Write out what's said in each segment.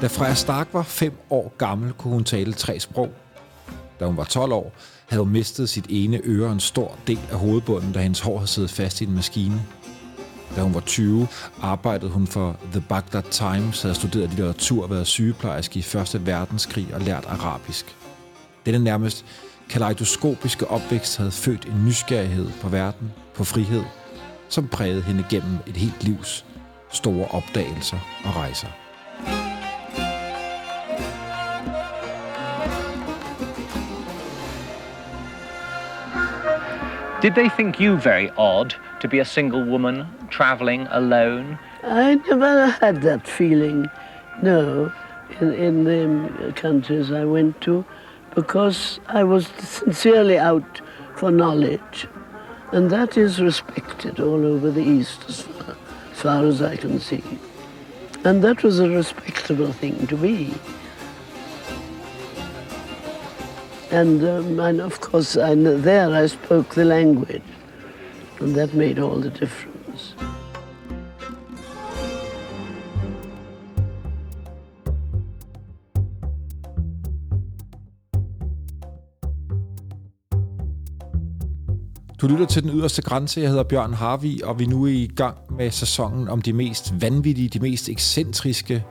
Da Freja Stark var fem år gammel, kunne hun tale tre sprog. Da hun var 12 år, havde hun mistet sit ene øre en stor del af hovedbunden, da hendes hår havde siddet fast i en maskine. Da hun var 20, arbejdede hun for The Baghdad Times, havde studeret litteratur og været sygeplejerske i Første Verdenskrig og lært arabisk. Denne nærmest kaleidoskopiske opvækst havde født en nysgerrighed på verden, på frihed, som prægede hende gennem et helt livs store opdagelser og rejser. Did they think you very odd to be a single woman traveling alone? I never had that feeling, no, in, in the countries I went to, because I was sincerely out for knowledge. And that is respected all over the East as far, as far as I can see. And that was a respectable thing to be. And, um, and of course, I, there I spoke the language, and that made all the difference. Du lytter til Den Yderste Grænse. Jeg hedder Bjørn Harvi, og vi er nu i gang med sæsonen om de mest vanvittige, de mest ekscentriske,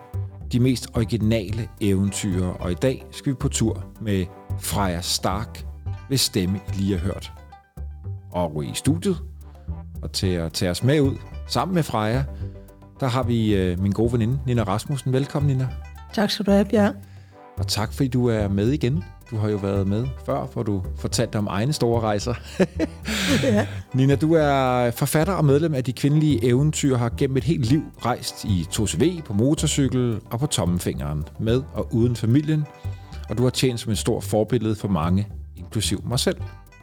de mest originale eventyr. Og i dag skal vi på tur med Freja Stark, hvis stemme I lige har hørt. Og i studiet, og til at tage os med ud, sammen med Freja, der har vi øh, min gode veninde, Nina Rasmussen. Velkommen, Nina. Tak skal du have, Bjørn. Og tak, fordi du er med igen. Du har jo været med før, hvor du fortalte om egne store rejser. ja. Nina, du er forfatter og medlem af De Kvindelige Eventyr, har gennem et helt liv rejst i 2CV, på motorcykel og på tommefingeren, med og uden familien, og du har tjent som en stor forbillede for mange, inklusiv mig selv.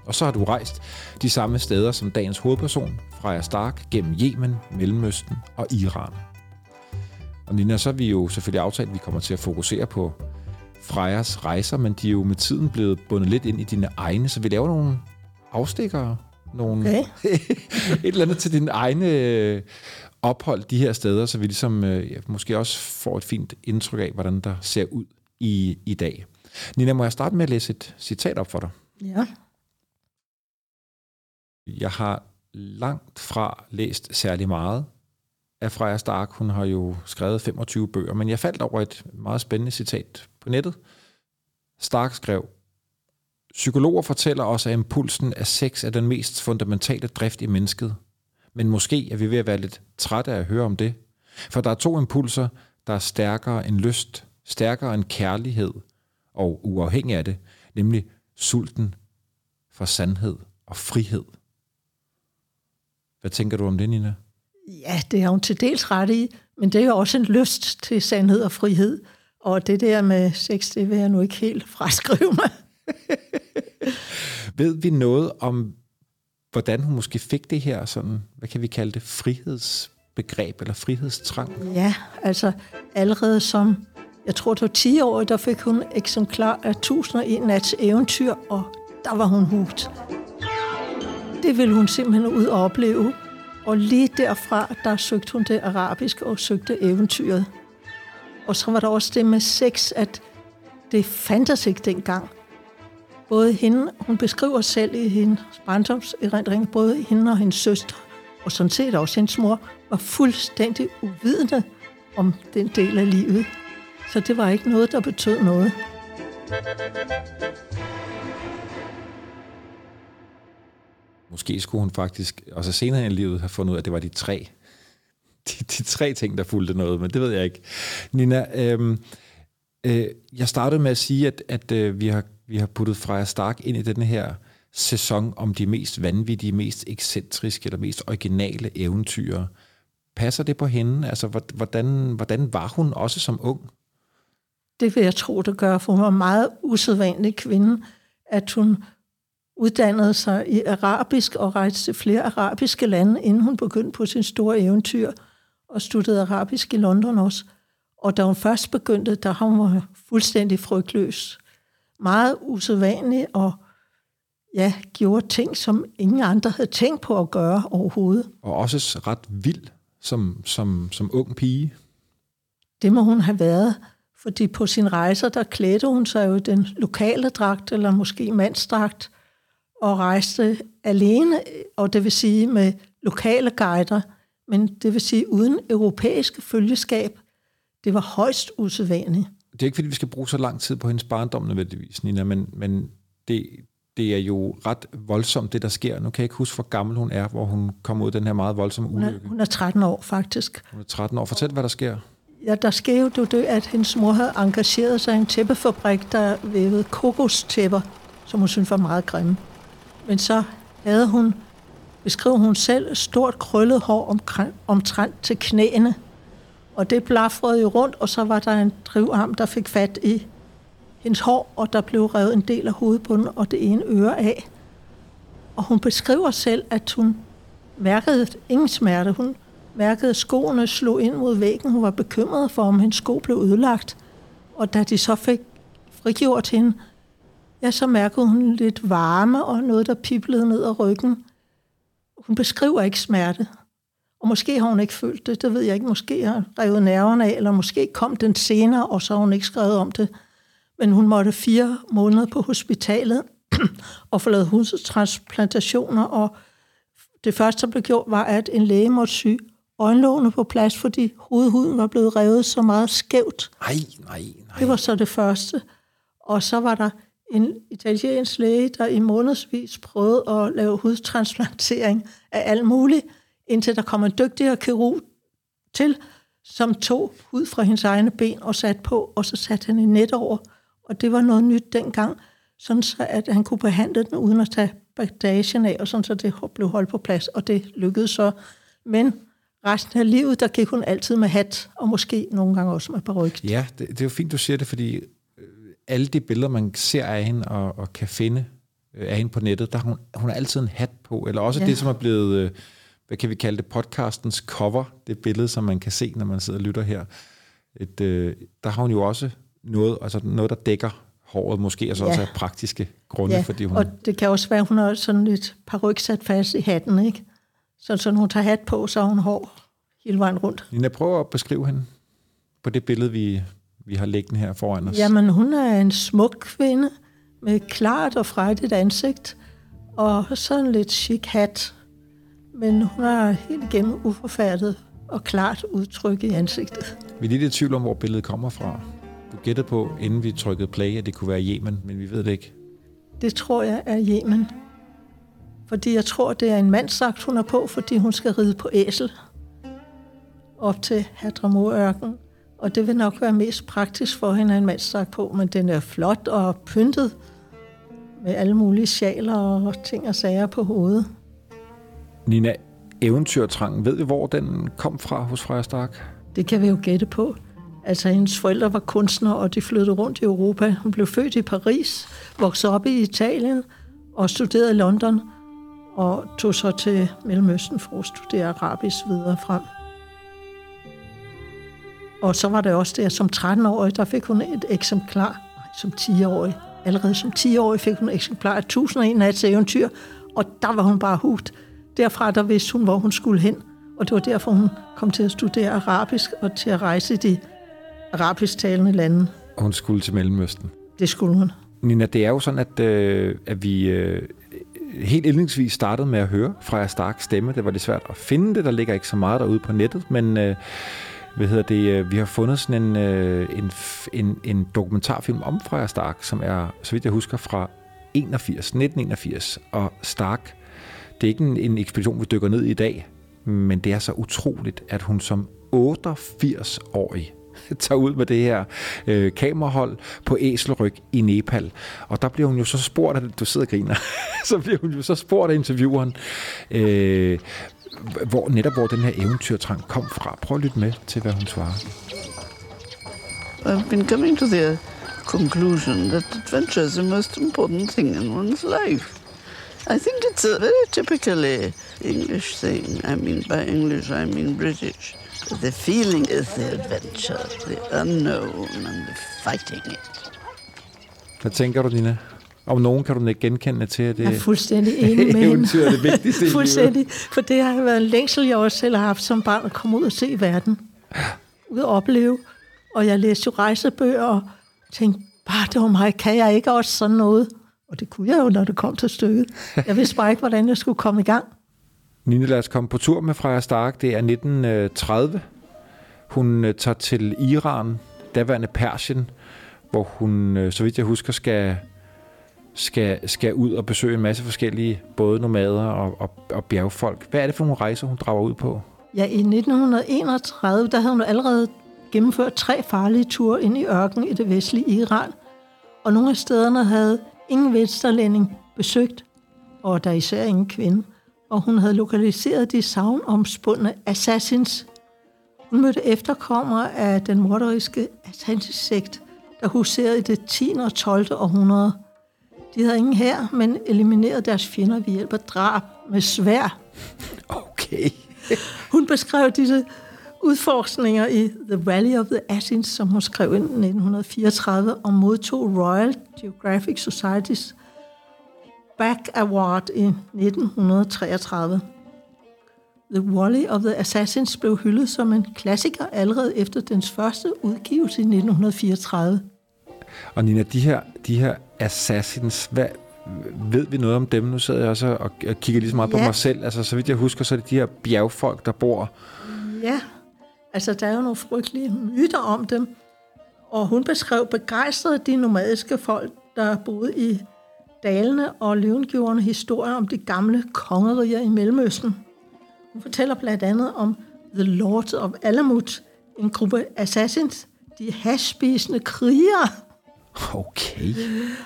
Og så har du rejst de samme steder som dagens hovedperson, Freja Stark, gennem Yemen, Mellemøsten og Iran. Og Nina, så er vi jo selvfølgelig aftalt, at vi kommer til at fokusere på Frejas rejser, men de er jo med tiden blevet bundet lidt ind i dine egne, så vi laver nogle afstikkere, nogle, okay. et eller andet til dine egne øh, ophold de her steder, så vi ligesom øh, måske også får et fint indtryk af, hvordan der ser ud i, i dag. Nina, må jeg starte med at læse et citat op for dig? Ja. Jeg har langt fra læst særlig meget af Freja Stark. Hun har jo skrevet 25 bøger, men jeg faldt over et meget spændende citat på nettet. Stark skrev, Psykologer fortæller os, at impulsen af sex er den mest fundamentale drift i mennesket. Men måske er vi ved at være lidt trætte af at høre om det. For der er to impulser, der er stærkere end lyst, stærkere end kærlighed og uafhængig af det, nemlig sulten for sandhed og frihed. Hvad tænker du om det, Nina? Ja, det er hun til dels ret i, men det er jo også en lyst til sandhed og frihed. Og det der med sex, det vil jeg nu ikke helt fraskrive mig. Ved vi noget om, hvordan hun måske fik det her, sådan, hvad kan vi kalde det, frihedsbegreb eller frihedstrang? Ja, altså allerede som, jeg tror det var 10 år, der fik hun eksemplar af 1001 nats eventyr, og der var hun hugt. Det ville hun simpelthen ud og opleve. Og lige derfra, der søgte hun det arabiske og søgte eventyret. Og så var der også det med sex, at det fandtes ikke dengang. Både hende, hun beskriver selv i hendes barndomserindring, både hende og hendes søster, og sådan set også hendes mor, var fuldstændig uvidende om den del af livet. Så det var ikke noget, der betød noget. Måske skulle hun faktisk, også senere i livet, have fundet ud af, at det var de tre, de, de tre ting, der fulgte noget, men det ved jeg ikke. Nina, øh, øh, jeg startede med at sige, at, at øh, vi, har, vi har puttet Freja Stark ind i den her sæson om de mest vanvittige, mest ekscentriske eller mest originale eventyr. Passer det på hende? Altså, hvordan, hvordan var hun også som ung? Det vil jeg tro, det gør, for hun var en meget usædvanlig kvinde, at hun uddannede sig i arabisk og rejste til flere arabiske lande, inden hun begyndte på sin store eventyr og studerede arabisk i London også. Og da hun først begyndte, der hun var fuldstændig frygtløs. Meget usædvanlig og ja, gjorde ting, som ingen andre havde tænkt på at gøre overhovedet. Og også ret vild som, som, som ung pige. Det må hun have været, Fordi på sine rejser, der klædte hun sig jo den lokale dragt, eller måske mandsdragt, og rejste alene, og det vil sige med lokale guider, men det vil sige uden europæiske følgeskab. Det var højst usædvanligt. Det er ikke, fordi vi skal bruge så lang tid på hendes barndom nødvendigvis, Nina, men, men det, det er jo ret voldsomt, det der sker. Nu kan jeg ikke huske, hvor gammel hun er, hvor hun kommer ud af den her meget voldsomme Hun er, ulykke. hun er 13 år, faktisk. Hun er 13 år. Fortæl, hvad der sker. Ja, der sker jo det, at hendes mor havde engageret sig i en tæppefabrik, der vævede kokostæpper, som hun syntes var meget grimme. Men så havde hun, beskrev hun selv, stort krøllet hår omkring, omtrent til knæene. Og det blafrede jo rundt, og så var der en drivarm, der fik fat i hendes hår, og der blev revet en del af hovedbunden og det ene øre af. Og hun beskriver selv, at hun mærkede ingen smerte. Hun mærkede, at skoene slog ind mod væggen. Hun var bekymret for, om hendes sko blev ødelagt. Og da de så fik frigjort hende, ja, så mærkede hun lidt varme og noget, der piblede ned ad ryggen. Hun beskriver ikke smerte. Og måske har hun ikke følt det, det ved jeg ikke. Måske har hun revet nerverne af, eller måske kom den senere, og så har hun ikke skrevet om det. Men hun måtte fire måneder på hospitalet og få lavet hudtransplantationer, og det første, der blev gjort, var, at en læge måtte sy øjenlågene på plads, fordi hovedhuden var blevet revet så meget skævt. Nej, nej, nej. Det var så det første. Og så var der en italiensk læge, der i månedsvis prøvede at lave hudtransplantering af alt muligt, indtil der kom en dygtigere kirurg til, som tog hud fra hendes egne ben og satte på, og så satte han en net over. Og det var noget nyt dengang, sådan så at han kunne behandle den uden at tage bagagen af, og sådan så det blev holdt på plads, og det lykkedes så. Men resten af livet, der gik hun altid med hat, og måske nogle gange også med paryk. Ja, det, det er jo fint, du siger det, fordi øh, alle de billeder, man ser af hende og, og kan finde øh, af hende på nettet, der hun, hun har altid en hat på, eller også ja. Det, som er blevet, øh, hvad kan vi kalde det, podcastens cover, det billede, som man kan se, når man sidder og lytter her. Et, der har hun jo også noget, altså noget, der dækker håret, måske altså Ja. også af praktiske grunde, Ja, fordi hun... og det kan også være, at hun har sådan lidt paryk sat fast i hatten, ikke? Så, så når hun tager hat på, så har hun hår hele vejen rundt. Nina, prøv at beskrive hende på det billede, vi, vi har liggende her foran os. Jamen, hun er en smuk kvinde med klart og frejdigt ansigt, og sådan lidt chic hat. Men hun har helt igennem uforfærdet og klart udtryk i ansigtet. Vi er lidt i tvivl om, hvor billedet kommer fra. Du gættede på, inden vi trykkede play, at det kunne være Yemen, men vi ved det ikke. Det tror jeg er Yemen. Fordi jeg tror, det er en mandsagt, hun er på, fordi hun skal ride på æsel op til Hadramurørken. Og det vil nok være mest praktisk for hende at en mandsagt på, men den er flot og pyntet med alle mulige sjaler og ting og sager på hovedet. Nina, eventyrtrangen, ved vi, hvor den kom fra hos Freja Stark? Det kan vi jo gætte på. Altså, hendes forældre var kunstnere, og de flyttede rundt i Europa. Hun blev født i Paris, voksede op i Italien og studerede i London, og tog så til Mellemøsten for at studere arabisk videre frem. Og så var det også der, som 13-årig, der fik hun et eksemplar, nej, som 10-årig, allerede som 10-årig fik hun et eksemplar af 1001 nats eventyr, og der var hun bare hut. Derfra der vidste hun, hvor hun skulle hen, og det var derfor, hun kom til at studere arabisk og til at rejse i de arabisk talende lande. Og hun skulle til Mellemøsten. Det skulle hun. Nina, det er jo sådan, at, øh, at vi øh, helt indlægsvis startede med at høre Freja Starks stemme. Det var lidt svært at finde det. Der ligger ikke så meget derude på nettet, men øh, hvad hedder det, øh, vi har fundet sådan en, øh, en, en, en dokumentarfilm om Freja Stark, som er, så vidt jeg husker, fra 81, 1981. Og Stark, det er ikke en, en ekspedition, vi dykker ned i i dag, men det er så utroligt, at hun som 88-årig tager ud med det her øh, kamerahold på æselryg i Nepal. Og der bliver hun jo så spurgt, at du sidder og griner, så bliver hun jo så spurgt af intervieweren, øh, hvor, netop hvor den her eventyrtrang kom fra. Prøv at lytte med til, hvad hun svarer. I've been coming to the conclusion that adventure is the most important thing in one's life. I think it's a very typically English thing. I mean, by English, I mean British. The feeling is the adventure, the unknown, and the fighting it. Hvad tænker du, Nina? Om nogen kan du ikke genkende til, at det Jeg er fuldstændig enig med hende. eventyr er det vigtigste i. Fuldstændig. For det har været en længsel, jeg også selv har haft som barn, at komme ud og se verden. Ud og opleve. Og jeg læste jo rejsebøger og tænkte, bare det var mig, kan jeg ikke også sådan noget? Og det kunne jeg jo, når det kom til stykket. Jeg vidste bare ikke, hvordan jeg skulle komme i gang. Nina, lad os komme på tur med Freja Stark. Det er 1930. Hun øh, tager til Iran, daværende Persien, hvor hun, øh, så vidt jeg husker, skal, skal, skal ud og besøge en masse forskellige både nomader og, og, og bjergfolk. Hvad er det for nogle rejser, hun drager ud på? Ja, i 1931, der havde hun allerede gennemført tre farlige ture ind i ørkenen i det vestlige Iran. Og nogle af stederne havde ingen vesterlænding besøgt, og der især ingen kvinde. Og hun havde lokaliseret de savnomspundne assassins. Hun mødte efterkommere af den morderiske Assassins-sekt, der huserede i det 10. og 12. århundrede. De havde ingen her, men elimineret deres fjender ved hjælp af drab med svær. Okay. Hun beskrev disse udforskninger i The Valley of the Assassins, som hun skrev i 1934, og modtog Royal Geographic Society's Back Award i 1933. The Valley of the Assassins blev hyldet som en klassiker allerede efter dens første udgivelse i 1934. Og Nina, de her, de her assassins, hvad, ved vi noget om dem? Nu sidder jeg også og, og kigger lige så meget ja. på mig selv. Altså, så vidt jeg husker, så er det de her bjergfolk, der bor... Ja, altså der er jo nogle frygtelige myter om dem. Og hun beskrev begejstret de nomadiske folk, der boede i dalene og løvengjordende historier om de gamle kongeriger i Mellemøsten. Hun fortæller blandt andet om The Lords of Alamut, en gruppe assassins, de hashspisende krigere, Okay.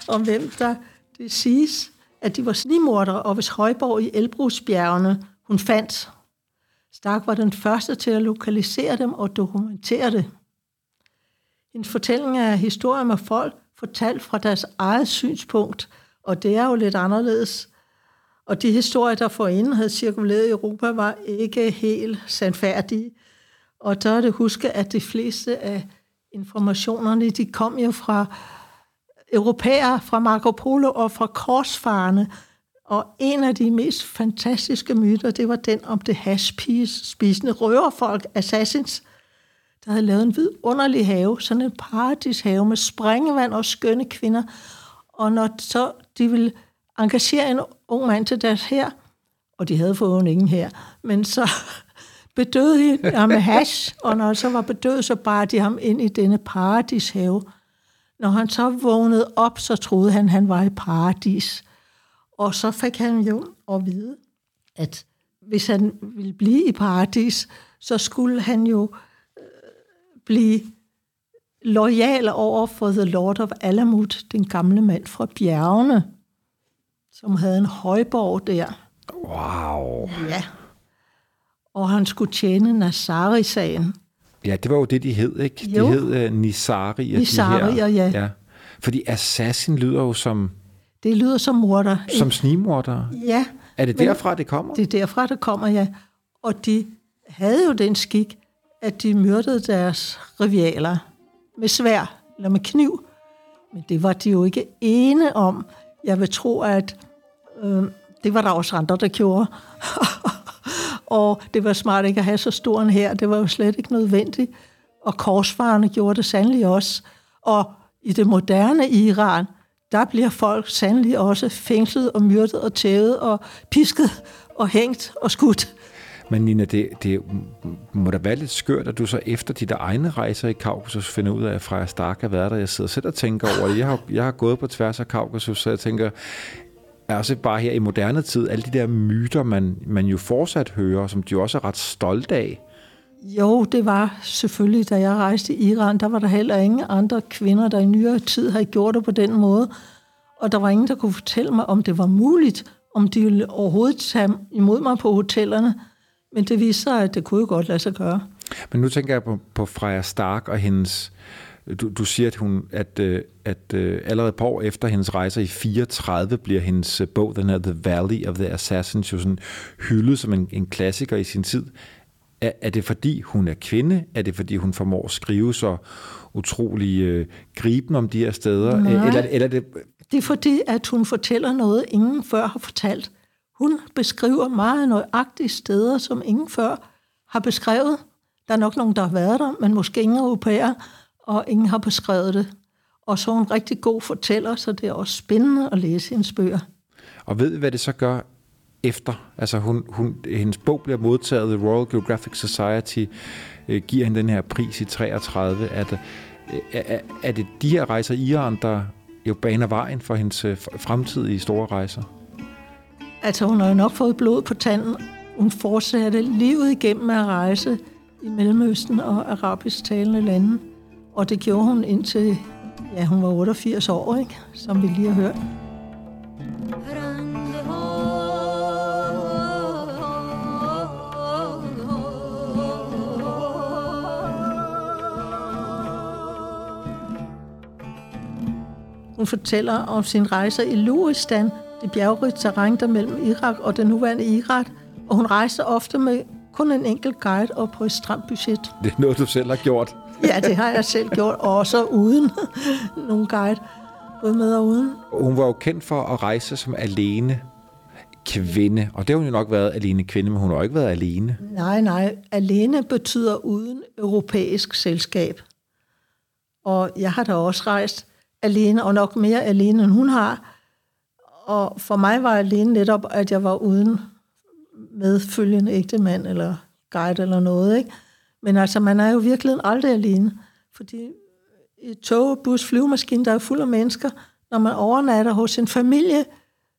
om hvem der det siges, at de var snimordere og hvis Højborg i Elbrugsbjergene hun fandt. Stark var den første til at lokalisere dem og dokumentere det. Hendes fortælling er historier med folk, fortalt fra deres eget synspunkt, og det er jo lidt anderledes. Og de historier, der forinden havde cirkuleret i Europa, var ikke helt sandfærdige. Og der er det huske, at de fleste af informationerne, de kom jo fra europæere, fra Marco Polo og fra korsfarerne. Og en af de mest fantastiske myter, det var den om det hashpis, spisende røverfolk, assassins, der havde lavet en vidunderlig have, sådan en paradishave med springevand og skønne kvinder. Og når så de ville engagere en ung mand til deres her, og de havde fået ingen her, men så bedøvede de ham med hash, og når han så var bedøvet, så bar de ham ind i denne paradishave. Når han så vågnede op, så troede han, han var i paradis. Og så fik han jo at vide, at hvis han ville blive i paradis, så skulle han jo øh, blive lojal over for The Lord of Alamut, den gamle mand fra bjergene, som havde en højborg der. Wow. Ja. Og han skulle tjene Nasari-sagen. Ja, det var jo det, de hed, ikke? Jo. De hed uh, Nisari. Nisarier, ja. ja. Fordi assassin lyder jo som, Det lyder som morder. som snimordere. Ja. Er det derfra, det kommer? Det er derfra, det kommer, ja. Og de havde jo den skik, at de myrdede deres rivaler med svær eller med kniv. Men det var de jo ikke ene om. Jeg vil tro, at øh, det var der også andre, der gjorde. og det var smart ikke at have så stor en her. Det var jo slet ikke nødvendigt. Og korsfarerne gjorde det sandelig også. Og i det moderne Iran, der bliver folk sandelig også fængslet og myrdet og tævet og pisket og hængt og skudt. Men Nina, det, det må da være lidt skørt, at du så efter de der egne rejser i Kaukasus finder ud af, at Freja Stark har været der. Jeg sidder selv og tænker over det. Jeg har, jeg har gået på tværs af Kaukasus, så jeg tænker, er også bare her i moderne tid, alle de der myter, man, man jo fortsat hører, som de jo også er ret stolte af. Jo, det var selvfølgelig, da jeg rejste i Iran, der var der heller ingen andre kvinder, der i nyere tid havde gjort det på den måde. Og der var ingen, der kunne fortælle mig, om det var muligt, om de ville overhovedet tage imod mig på hotellerne. Men det viste sig, at det kunne jo godt lade sig gøre. Men nu tænker jeg på, på Freja Stark og hendes... Du, du siger, at, hun, at, øh, at øh, allerede et par år efter hendes rejser i 34 bliver hendes øh, bog, den her The Valley of the Assassins, jo sådan hyldet som en, en klassiker i sin tid. Er, er det fordi, hun er kvinde? Er det fordi, hun formår at skrive så utrolig øh, griben om de her steder? Nej. Eller, eller er det... Det er fordi, at hun fortæller noget, ingen før har fortalt. Hun beskriver meget nøjagtige steder, som ingen før har beskrevet. Der er nok nogen, der har været der, men måske ingen europæer. og ingen har beskrevet det. Og så er hun rigtig god fortæller, så det er også spændende at læse hendes bøger. Og ved I, hvad det så gør efter? Altså hun, hun, hendes bog bliver modtaget, The Royal Geographic Society øh, giver hende den her pris i 33. Er det, øh, er, er det de her rejser i Iran, der jo baner vejen for hendes øh, fremtidige store rejser? Altså hun har jo nok fået blod på tanden. Hun fortsatte livet igennem at rejse i Mellemøsten og arabisk talende lande. Og det gjorde hun indtil, ja, hun var 88 år, ikke? som vi lige har hørt. Hun fortæller om sin rejser i Luristan, det bjergrige terræn der mellem Irak og det nuværende Irak, og hun rejste ofte med kun en enkelt guide og på et stramt budget. Det er noget, du selv har gjort. ja, det har jeg selv gjort, også uden nogen guide, både med og uden. Hun var jo kendt for at rejse som alene kvinde, og det har hun jo nok været alene kvinde, men hun har jo ikke været alene. Nej, nej. Alene betyder uden europæisk selskab. Og jeg har da også rejst alene, og nok mere alene, end hun har. Og for mig var alene netop, at jeg var uden medfølgende ægte mand, eller guide eller noget. Ikke? Men altså, man er jo virkelig aldrig alene. Fordi i tog, bus, flyvemaskine, der er fuld af mennesker. Når man overnatter hos sin familie,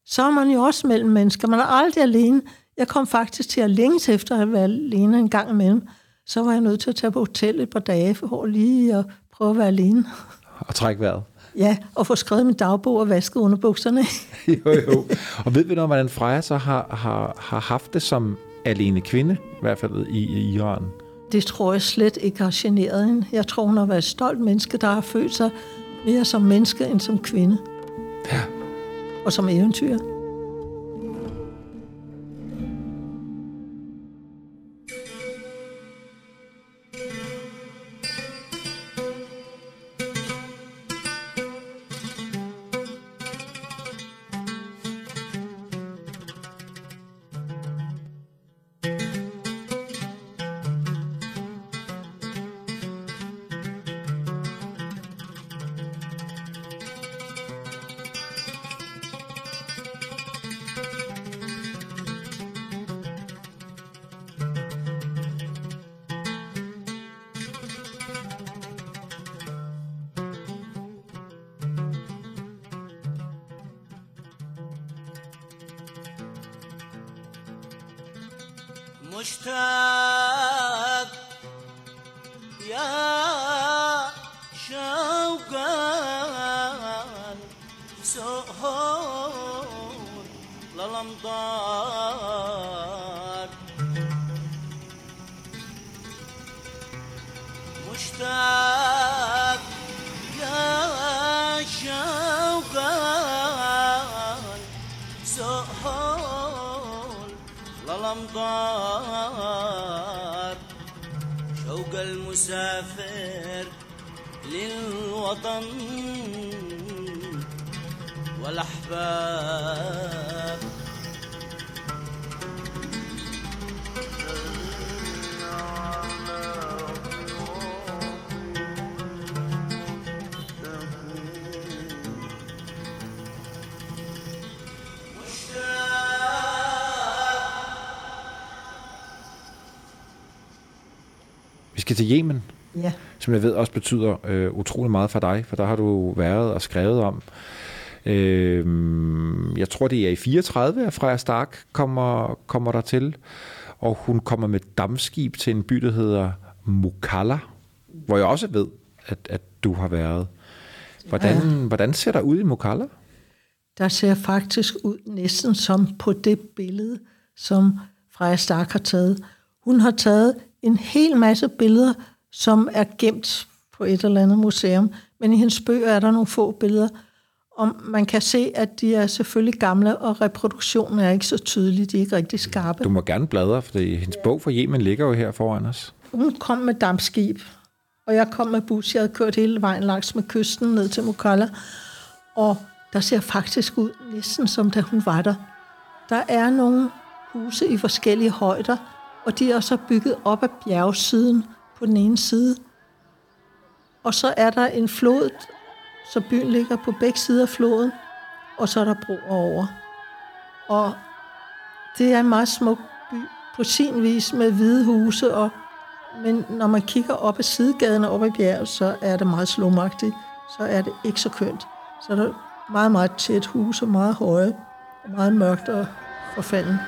så er man jo også mellem mennesker. Man er aldrig alene. Jeg kom faktisk til at længes efter at være alene en gang imellem. Så var jeg nødt til at tage på hotel et par dage for lige at prøve at være alene. Og trække vejret. Ja, og få skrevet min dagbog og vasket under bukserne. jo, jo. Og ved vi noget, hvordan Freja så har, har, har haft det som alene kvinde, i hvert fald i, i Iran? Det tror jeg slet ikke har generet hende. Jeg tror, hun har været et stolt menneske, der har følt sig mere som menneske end som kvinde. Ja. Og som eventyr. المسافر للوطن والأحباب. Vi skal til Yemen, Ja. som jeg ved også betyder øh, utrolig meget for dig, for der har du været og skrevet om. Øh, jeg tror, det er i 34, at Freja Stark kommer, kommer der til, og hun kommer med dammskib til en by, der hedder Mukalla, hvor jeg også ved, at, at du har været. Hvordan, ja. hvordan ser der ud i Mukalla? Der ser faktisk ud næsten som på det billede, som Freja Stark har taget. Hun har taget en hel masse billeder, som er gemt på et eller andet museum, men i hendes bøger er der nogle få billeder, og man kan se, at de er selvfølgelig gamle, og reproduktionen er ikke så tydelig, de er ikke rigtig skarpe. Du må gerne bladre, for hendes bog for Yemen ligger jo her foran os. Hun kom med dampskib, og jeg kom med bus. Jeg havde kørt hele vejen langs med kysten ned til Mukalla, og der ser faktisk ud næsten som da hun var der. Der er nogle huse i forskellige højder, og de er så bygget op af bjergsiden på den ene side. Og så er der en flod, så byen ligger på begge sider af floden, og så er der broer over. Og det er en meget smuk by på sin vis med hvide huse, og, men når man kigger op ad sidegaden og op ad bjerget, så er det meget slumagtigt. Så er det ikke så kønt. Så er der meget, meget tæt huse, meget høje, og meget mørkt og forfalden.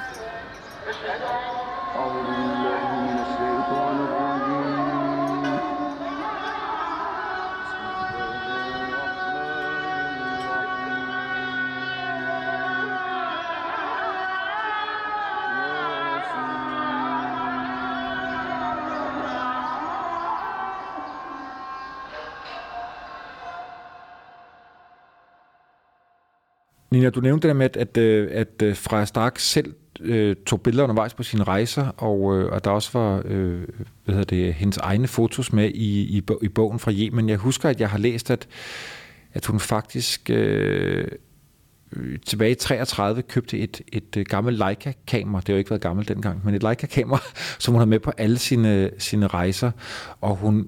Nina, du nævnte det der med, at, at, øh, at, øh, Freja Stark selv øh, tog billeder undervejs på sine rejser, og, øh, og der også var øh, hvad hedder det, hendes egne fotos med i, i, i bogen fra Yemen. Jeg husker, at jeg har læst, at, at hun faktisk øh, tilbage i 33 købte et, et øh, gammelt Leica-kamera. Det har jo ikke været gammelt dengang, men et Leica-kamera, som hun havde med på alle sine, sine rejser. Og hun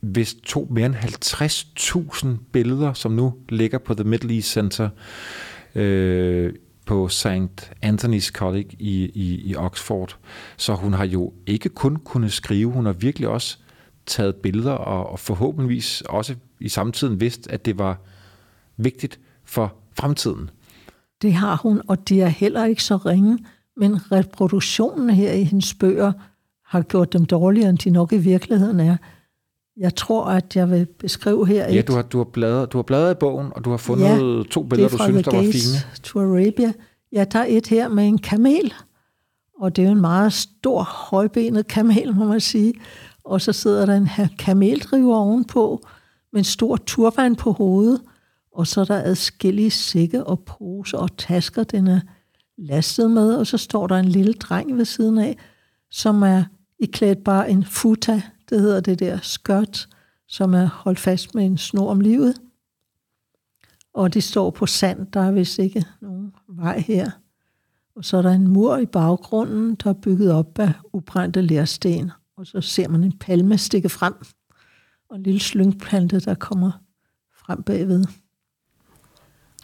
hvis tog mere end 50.000 billeder, som nu ligger på The Middle East Center øh, på St. Anthony's College i, i, i Oxford. Så hun har jo ikke kun kunnet skrive, hun har virkelig også taget billeder, og, og forhåbentligvis også i samtiden vidst, at det var vigtigt for fremtiden. Det har hun, og det er heller ikke så ringe, men reproduktionen her i hendes bøger har gjort dem dårligere, end de nok i virkeligheden er. Jeg tror, at jeg vil beskrive her Ja, du har, du har, bladret, du har bladret i bogen, og du har fundet ja, to billeder, du synes, der var fine. to Arabia. Ja, der er et her med en kamel, og det er jo en meget stor, højbenet kamel, må man sige. Og så sidder der en her kameldriver ovenpå, med en stor turban på hovedet, og så er der adskillige sække og poser og tasker, den er lastet med, og så står der en lille dreng ved siden af, som er i klædt bare en futa, det hedder det der skørt, som er holdt fast med en snor om livet. Og de står på sand, der er vist ikke nogen vej her. Og så er der en mur i baggrunden, der er bygget op af ubrændte lærsten. Og så ser man en palme stikke frem, og en lille slyngplante, der kommer frem bagved.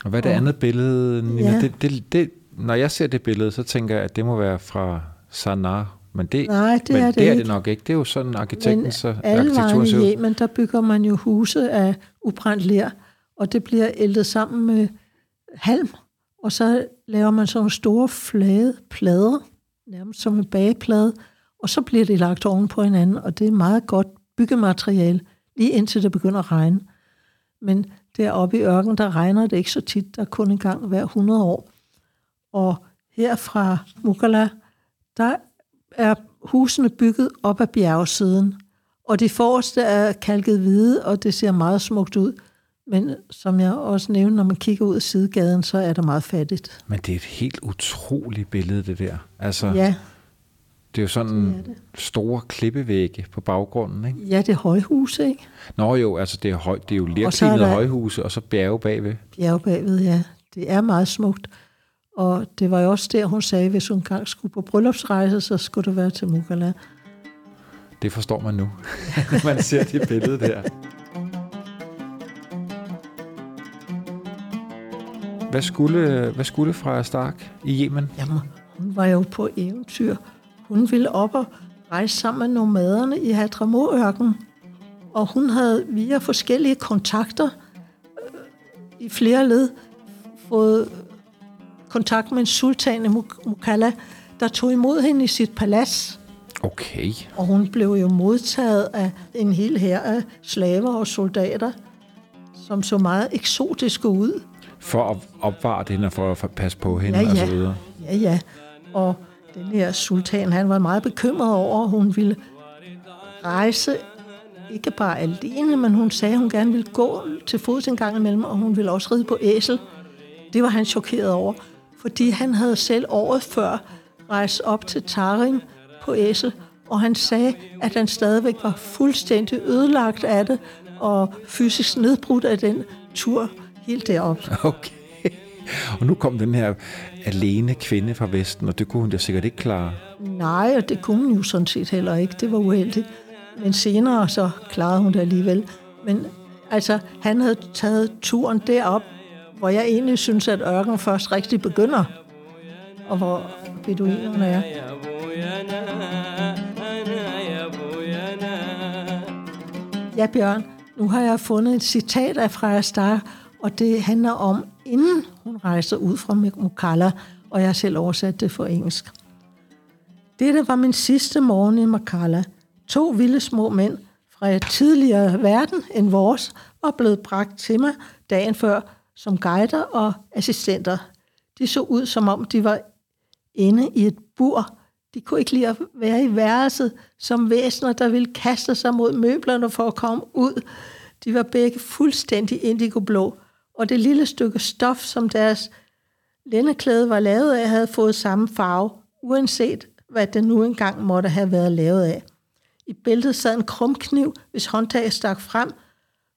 Og hvad er det og, andet billede, Nina? Ja. Det, det, det, når jeg ser det billede, så tænker jeg, at det må være fra Sanaa men det, Nej, det men er det, det er ikke. det nok ikke. Det er jo sådan arkitekten, Men så alle vejen i. Yemen, der bygger man jo huse af ubrændt ler, og det bliver ældet sammen med halm, og så laver man sådan nogle store flade plader, nærmest som en bageplade, og så bliver det lagt oven på hinanden, og det er meget godt byggemateriale, lige indtil det begynder at regne. Men deroppe i ørken, der regner det ikke så tit, der er kun en gang hver 100 år. Og her fra Mukalla, der er husene bygget op ad bjergsiden, og de forreste er kalket hvide, og det ser meget smukt ud. Men som jeg også nævnte, når man kigger ud af sidegaden, så er det meget fattigt. Men det er et helt utroligt billede, det der. Altså, Ja, det er jo sådan det er det. store klippevægge på baggrunden, ikke? ja det er højhuse, ikke? Nå jo, altså det er, høj, det er jo der- højhuse, og så bjerge bagved. Bjerg bagved, ja. Det er meget smukt. Og det var jo også der, hun sagde, hvis hun engang skulle på bryllupsrejse, så skulle det være til Mukalla. Det forstår man nu, når man ser det billede der. Hvad skulle, hvad skulle fra Stark i Yemen? Jamen, hun var jo på eventyr. Hun ville op og rejse sammen med nomaderne i Hadramaut-ørken. Og hun havde via forskellige kontakter øh, i flere led fået kontakt med en sultan Muk- Mukalla, der tog imod hende i sit palads. Okay. Og hun blev jo modtaget af en hel her af slaver og soldater, som så meget eksotiske ud. For at opvare hende og for at passe på hende Ja, og så videre. Ja, ja. Og den her sultan, han var meget bekymret over, at hun ville rejse ikke bare alene, men hun sagde, at hun gerne ville gå til fods en gang imellem, og hun ville også ride på æsel. Det var han chokeret over, fordi han havde selv året før rejst op til Tarim på æsel, og han sagde, at han stadigvæk var fuldstændig ødelagt af det, og fysisk nedbrudt af den tur helt derop. Okay. Og nu kom den her alene kvinde fra Vesten, og det kunne hun da sikkert ikke klare. Nej, og det kunne hun jo sådan set heller ikke. Det var uheldigt. Men senere så klarede hun det alligevel. Men altså, han havde taget turen derop, hvor jeg egentlig synes, at ørken først rigtig begynder, og hvor beduinerne er. Ja, Bjørn, nu har jeg fundet et citat af Freja Star, og det handler om, inden hun rejste ud fra Mokalla, og jeg har selv oversat det for engelsk. Dette var min sidste morgen i Makala. To vilde små mænd fra et tidligere verden end vores var blevet bragt til mig dagen før som guider og assistenter. De så ud, som om de var inde i et bur. De kunne ikke lide at være i værelset som væsener, der ville kaste sig mod møblerne for at komme ud. De var begge fuldstændig indigoblå, og det lille stykke stof, som deres lændeklæde var lavet af, havde fået samme farve, uanset hvad det nu engang måtte have været lavet af. I bæltet sad en krumkniv, hvis håndtaget stak frem,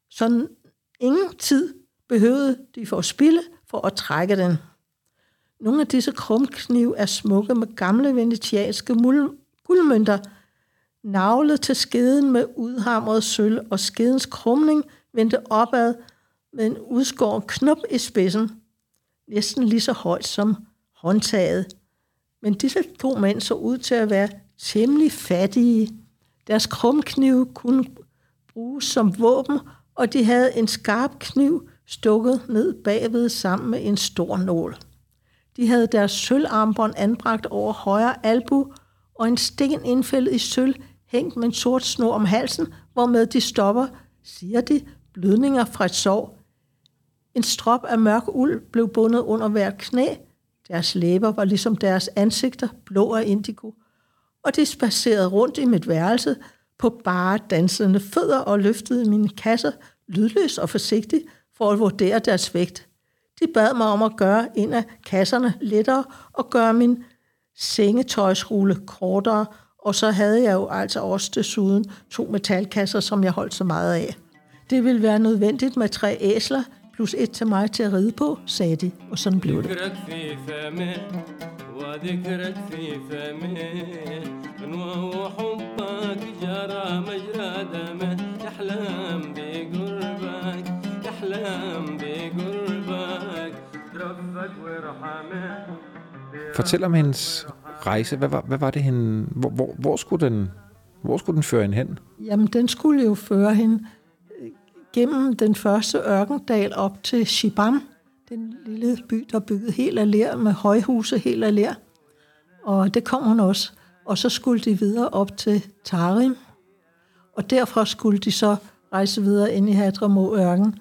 så ingen tid behøvede de for at spille for at trække den. Nogle af disse krumknive er smukke med gamle venetianske guldmønter, navlet til skeden med udhamret sølv, og skedens krumning vendte opad med en udskåret knop i spidsen, næsten lige så højt som håndtaget. Men disse to mænd så ud til at være temmelig fattige. Deres krumknive kunne bruges som våben, og de havde en skarp kniv stukket ned bagved sammen med en stor nål. De havde deres sølvarmbånd anbragt over højre albu, og en sten indfældet i sølv hængt med en sort snor om halsen, hvormed de stopper, siger de, blødninger fra et sår. En strop af mørk uld blev bundet under hvert knæ. Deres læber var ligesom deres ansigter, blå af indigo. Og de spacerede rundt i mit værelse på bare dansende fødder og løftede mine kasser lydløst og forsigtigt for at vurdere deres vægt. De bad mig om at gøre en af kasserne lettere og gøre min sengetøjsrulle kortere, og så havde jeg jo altså også desuden to metalkasser, som jeg holdt så meget af. Det ville være nødvendigt med tre æsler, plus et til mig til at ride på, sagde de, og sådan blev det. ذكرك في فمه وذكرك في فمه غنوة وحبك جرى مجرى دمه يحلم بقربك يحلم بقربك ربك وارحمه Fortæl om hendes rejse. Hvad var, hvad var det, hende, hvor, hvor, hvor, skulle den, hvor skulle den føre hende hen? Jamen, den skulle jo føre hende øh, gennem den første ørkendal op til Shibam, den lille by, der er bygget helt af ler, med højhuse helt af ler. Og det kom hun også. Og så skulle de videre op til Tarim. Og derfra skulle de så rejse videre ind i Hadramå ørken.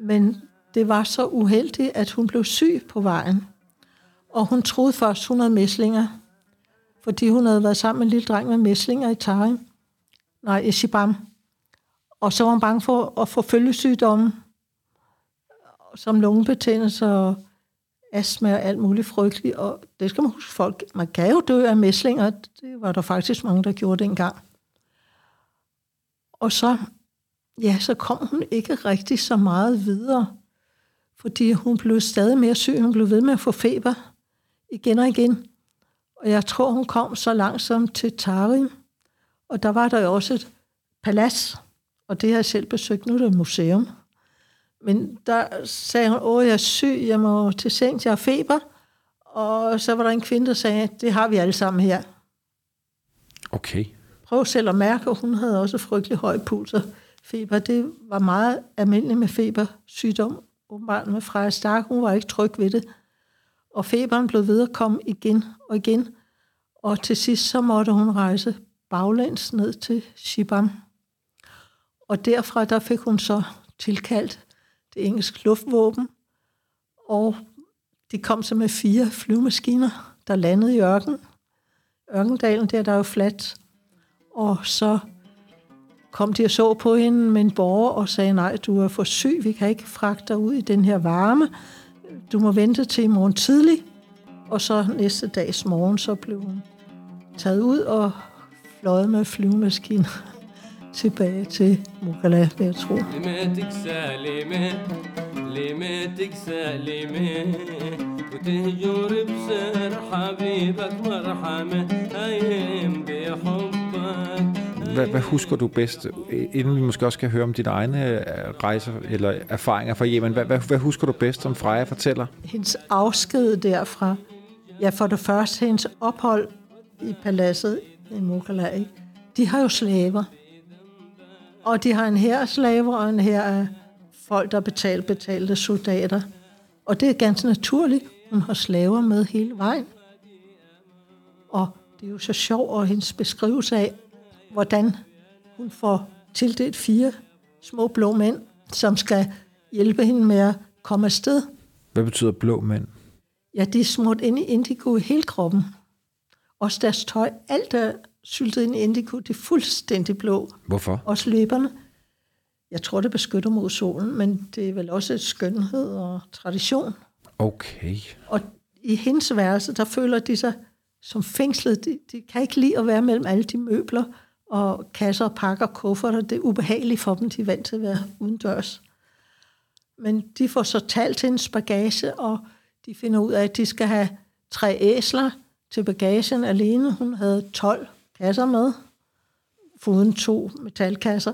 Men det var så uheldigt, at hun blev syg på vejen. Og hun troede først, hun havde mæslinger, fordi hun havde været sammen med en lille dreng med mæslinger i Taring. Nej, i Shibam. Og så var hun bange for at få følgesygdomme, som lungebetændelse og astma og alt muligt frygteligt. Og det skal man huske, folk, man kan jo dø af mæslinger. Det var der faktisk mange, der gjorde det engang. Og så, ja, så kom hun ikke rigtig så meget videre, fordi hun blev stadig mere syg. Hun blev ved med at få feber igen og igen. Og jeg tror, hun kom så langsomt til Tarim. Og der var der jo også et palads, og det har jeg selv besøgt. Nu er det et museum. Men der sagde hun, åh, jeg er syg, jeg må til seng, jeg har feber. Og så var der en kvinde, der sagde, det har vi alle sammen her. Okay. Prøv selv at mærke, at hun havde også frygtelig høj puls og feber. Det var meget almindeligt med febersygdom, åbenbart med Freja Stark. Hun var ikke tryg ved det. Og feberen blev ved at komme igen og igen. Og til sidst så måtte hun rejse baglæns ned til Shibam. Og derfra der fik hun så tilkaldt det engelske luftvåben. Og de kom så med fire flyvemaskiner, der landede i ørken. Ørkendalen, der, der er jo fladt. Og så kom de og så på hende med en borger og sagde, nej, du er for syg, vi kan ikke fragte dig ud i den her varme. Du må vente til i morgen tidlig. Og så næste dags morgen, så blev hun taget ud og fløjet med flyvemaskiner tilbage til Mugala, vil jeg tro. لميتك سالمة لميتك سالمة وتهجر بسر حبيبك مرحمة هايم بحبك hvad, hvad husker du bedst, inden vi måske også skal høre om dine egne øh, rejser eller erfaringer fra Yemen, hvad, hvad, hvad husker du bedst, som Freja fortæller? hendes afsked derfra. Ja, for det første hendes ophold i paladset i Mokala, ikke? De har jo slaver. Og de har en her slaver og en her af folk, der betalt betalte soldater. Og det er ganske naturligt. Hun har slaver med hele vejen. Og det er jo så sjovt, og hendes beskrivelse af, hvordan hun får tildelt fire små blå mænd, som skal hjælpe hende med at komme afsted. Hvad betyder blå mænd? Ja, de er smurt ind i indigo i hele kroppen. Også deres tøj, alt er syltet ind i indigo, det er fuldstændig blå. Hvorfor? Også løberne. Jeg tror, det beskytter mod solen, men det er vel også et skønhed og tradition. Okay. Og i hendes værelse, der føler de sig som fængslet. De, de kan ikke lide at være mellem alle de møbler og kasser og pakker og kufferter. Det er ubehageligt for dem, de er vant til at være udendørs. Men de får så talt til en bagage, og de finder ud af, at de skal have tre æsler til bagagen alene. Hun havde 12 kasser med, foruden to metalkasser.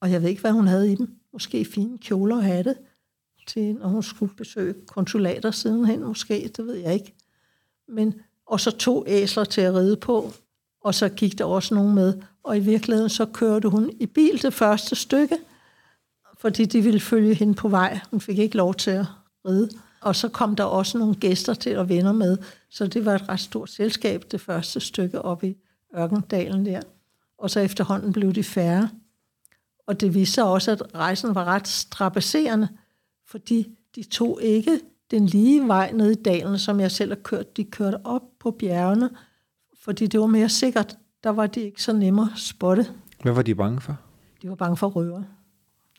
Og jeg ved ikke, hvad hun havde i dem. Måske fine kjoler og hatte til, når hun skulle besøge konsulater sidenhen, måske, det ved jeg ikke. Men, og så to æsler til at ride på, og så gik der også nogen med. Og i virkeligheden så kørte hun i bil det første stykke, fordi de ville følge hende på vej. Hun fik ikke lov til at ride. Og så kom der også nogle gæster til at venner med, så det var et ret stort selskab, det første stykke op i Ørkendalen der. Og så efterhånden blev de færre. Og det viste sig også, at rejsen var ret strapasserende, fordi de tog ikke den lige vej ned i dalen, som jeg selv har kørt. De kørte op på bjergene, fordi det var mere sikkert. Der var de ikke så nemme at spotte. Hvad var de bange for? De var bange for røver.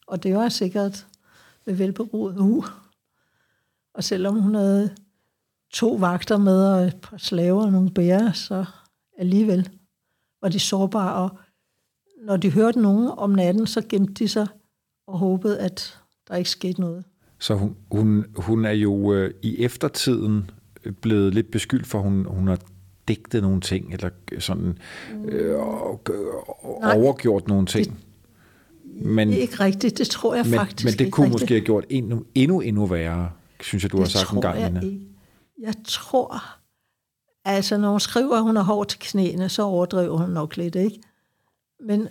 Og det var sikkert ved velberoet hu. Og selvom hun havde to vagter med og et par slaver og nogle bærer, så alligevel var de sårbare. Og når de hørte nogen om natten, så gemte de sig og håbede, at der ikke skete noget. Så hun, hun, hun er jo øh, i eftertiden blevet lidt beskyldt for, at hun, hun har digtet nogle ting, eller sådan øh, og, og Nej. overgjort nogle ting. Men, Det er ikke rigtigt, det tror jeg men, faktisk men det ikke kunne rigtigt. måske have gjort endnu, endnu, endnu værre, synes jeg, du har det sagt en gang, jeg Nina. ikke. Jeg tror, altså når hun skriver, at hun har hår til knæene, så overdriver hun nok lidt, ikke? Men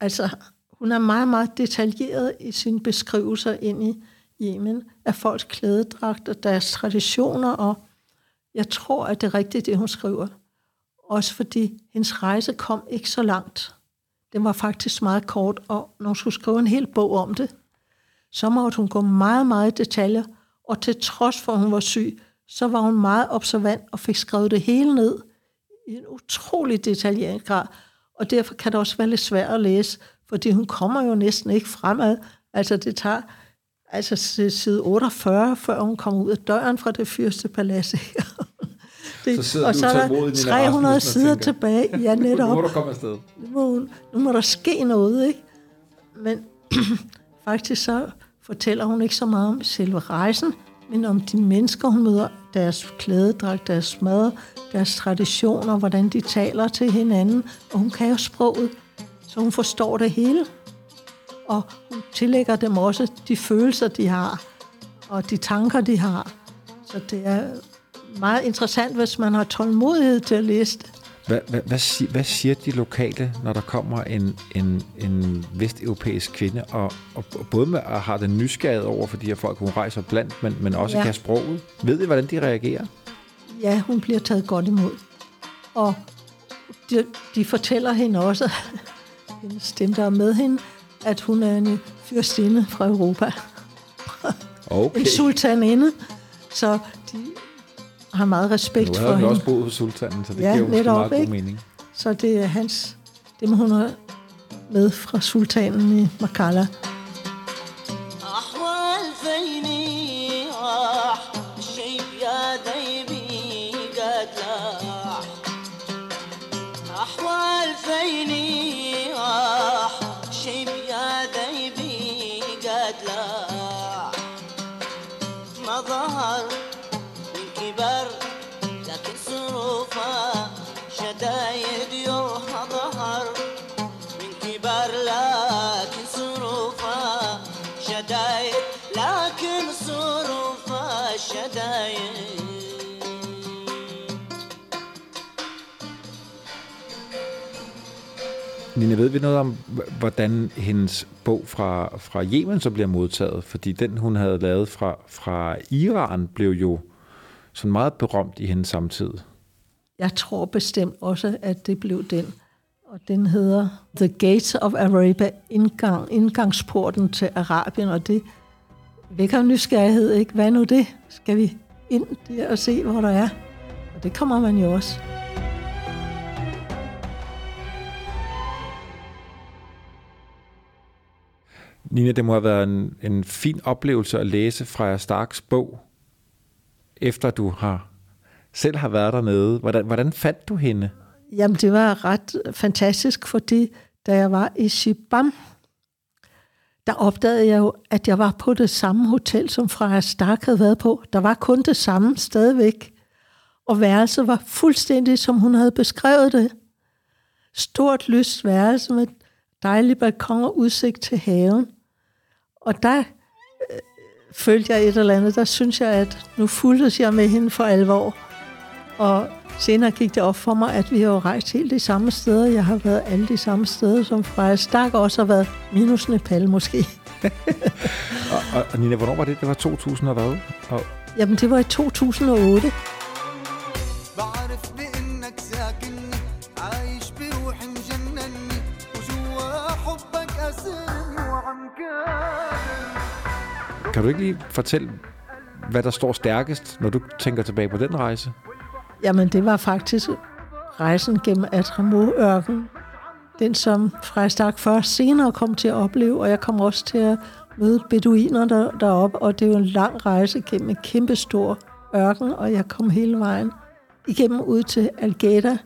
altså, hun er meget, meget detaljeret i sine beskrivelser ind i Yemen af folks klædedragt og deres traditioner, og jeg tror, at det er rigtigt, det hun skriver. Også fordi hendes rejse kom ikke så langt. Den var faktisk meget kort, og når hun skulle skrive en hel bog om det, så måtte hun gå meget, meget i detaljer, og til trods for, at hun var syg, så var hun meget observant og fik skrevet det hele ned i en utrolig detaljeret grad. Og derfor kan det også være lidt svært at læse, fordi hun kommer jo næsten ikke fremad. Altså det tager altså side 48, før hun kommer ud af døren fra det fyrste palads. ikke? det, Så og så er der Nina 300 Rasmussen, og sider tænker, tilbage. Ja, netop Nu må du komme afsted. nu må, nu må der ske noget, ikke? Men faktisk så fortæller hun ikke så meget om selve rejsen, men om de mennesker, hun møder, deres klædedragt, deres mad, deres traditioner, hvordan de taler til hinanden, og hun kan jo sproget, så hun forstår det hele. Og hun tillægger dem også de følelser, de har, og de tanker, de har. Så det er meget interessant, hvis man har tålmodighed til at læse det. Hvad, hvad, hvad, hvad siger de lokale, når der kommer en, en, en vesteuropæisk kvinde, og, og, og både med, og har den nysgerrighed over for de her folk, hun rejser blandt, men, men også ja. kan sproget? Ved I, hvordan de reagerer? Ja, hun bliver taget godt imod. Og de, de fortæller hende også, hendes dem, der er med hende, at hun er en fyrstinde fra Europa. Okay. En sultaninde. Så de har meget respekt Nu for havde vi hende. også boet hos sultanen, så det Ja, giver jo meget god mening. Så det er hans, dem hun har med fra sultanen i Makala. Nina, ved vi noget om, hvordan hendes bog fra, fra Yemen så bliver modtaget? Fordi den, hun havde lavet fra, fra Iran, blev jo sådan meget berømt i hendes samtid. Jeg tror bestemt også, at det blev den. Og den hedder The Gates of Arabia, indgang, indgangsporten til Arabien, og det vækker nysgerrighed, ikke? Hvad nu det? Skal vi ind der og se, hvor der er? Og det kommer man jo også. Nina, det må have været en, en fin oplevelse at læse Freja Starks bog, efter du har selv har været dernede. Hvordan, hvordan fandt du hende? Jamen, det var ret fantastisk, fordi da jeg var i Shibam, der opdagede jeg jo, at jeg var på det samme hotel, som Freja Stark havde været på. Der var kun det samme stadigvæk. Og værelset var fuldstændig, som hun havde beskrevet det. Stort lyst værelse med dejlig balkon og udsigt til haven. Og der øh, følte jeg et eller andet. Der synes jeg, at nu fulgtes jeg med hende for alvor. Og senere gik det op for mig, at vi har jo rejst helt de samme steder. Jeg har været alle de samme steder, som Freja Stark også har været. Minus Nepal måske. Og, og, og Nina, hvornår var det? Det var 2000 og hvad? Og, Jamen, det var i 2008. بعرف بانك ساكنني عايش بروحي مجنني وجوا حبك اسرني وعم كامل kan du ikke lige fortælle, hvad der står stærkest, når du tænker tilbage på den rejse? Jamen, det var faktisk rejsen gennem Atramo-ørken. Den, som Freja Stark først senere kom til at opleve, og jeg kom også til at møde beduiner der, deroppe, og det er jo en lang rejse gennem en kæmpe stor ørken, og jeg kom hele vejen igennem ud til Algeta,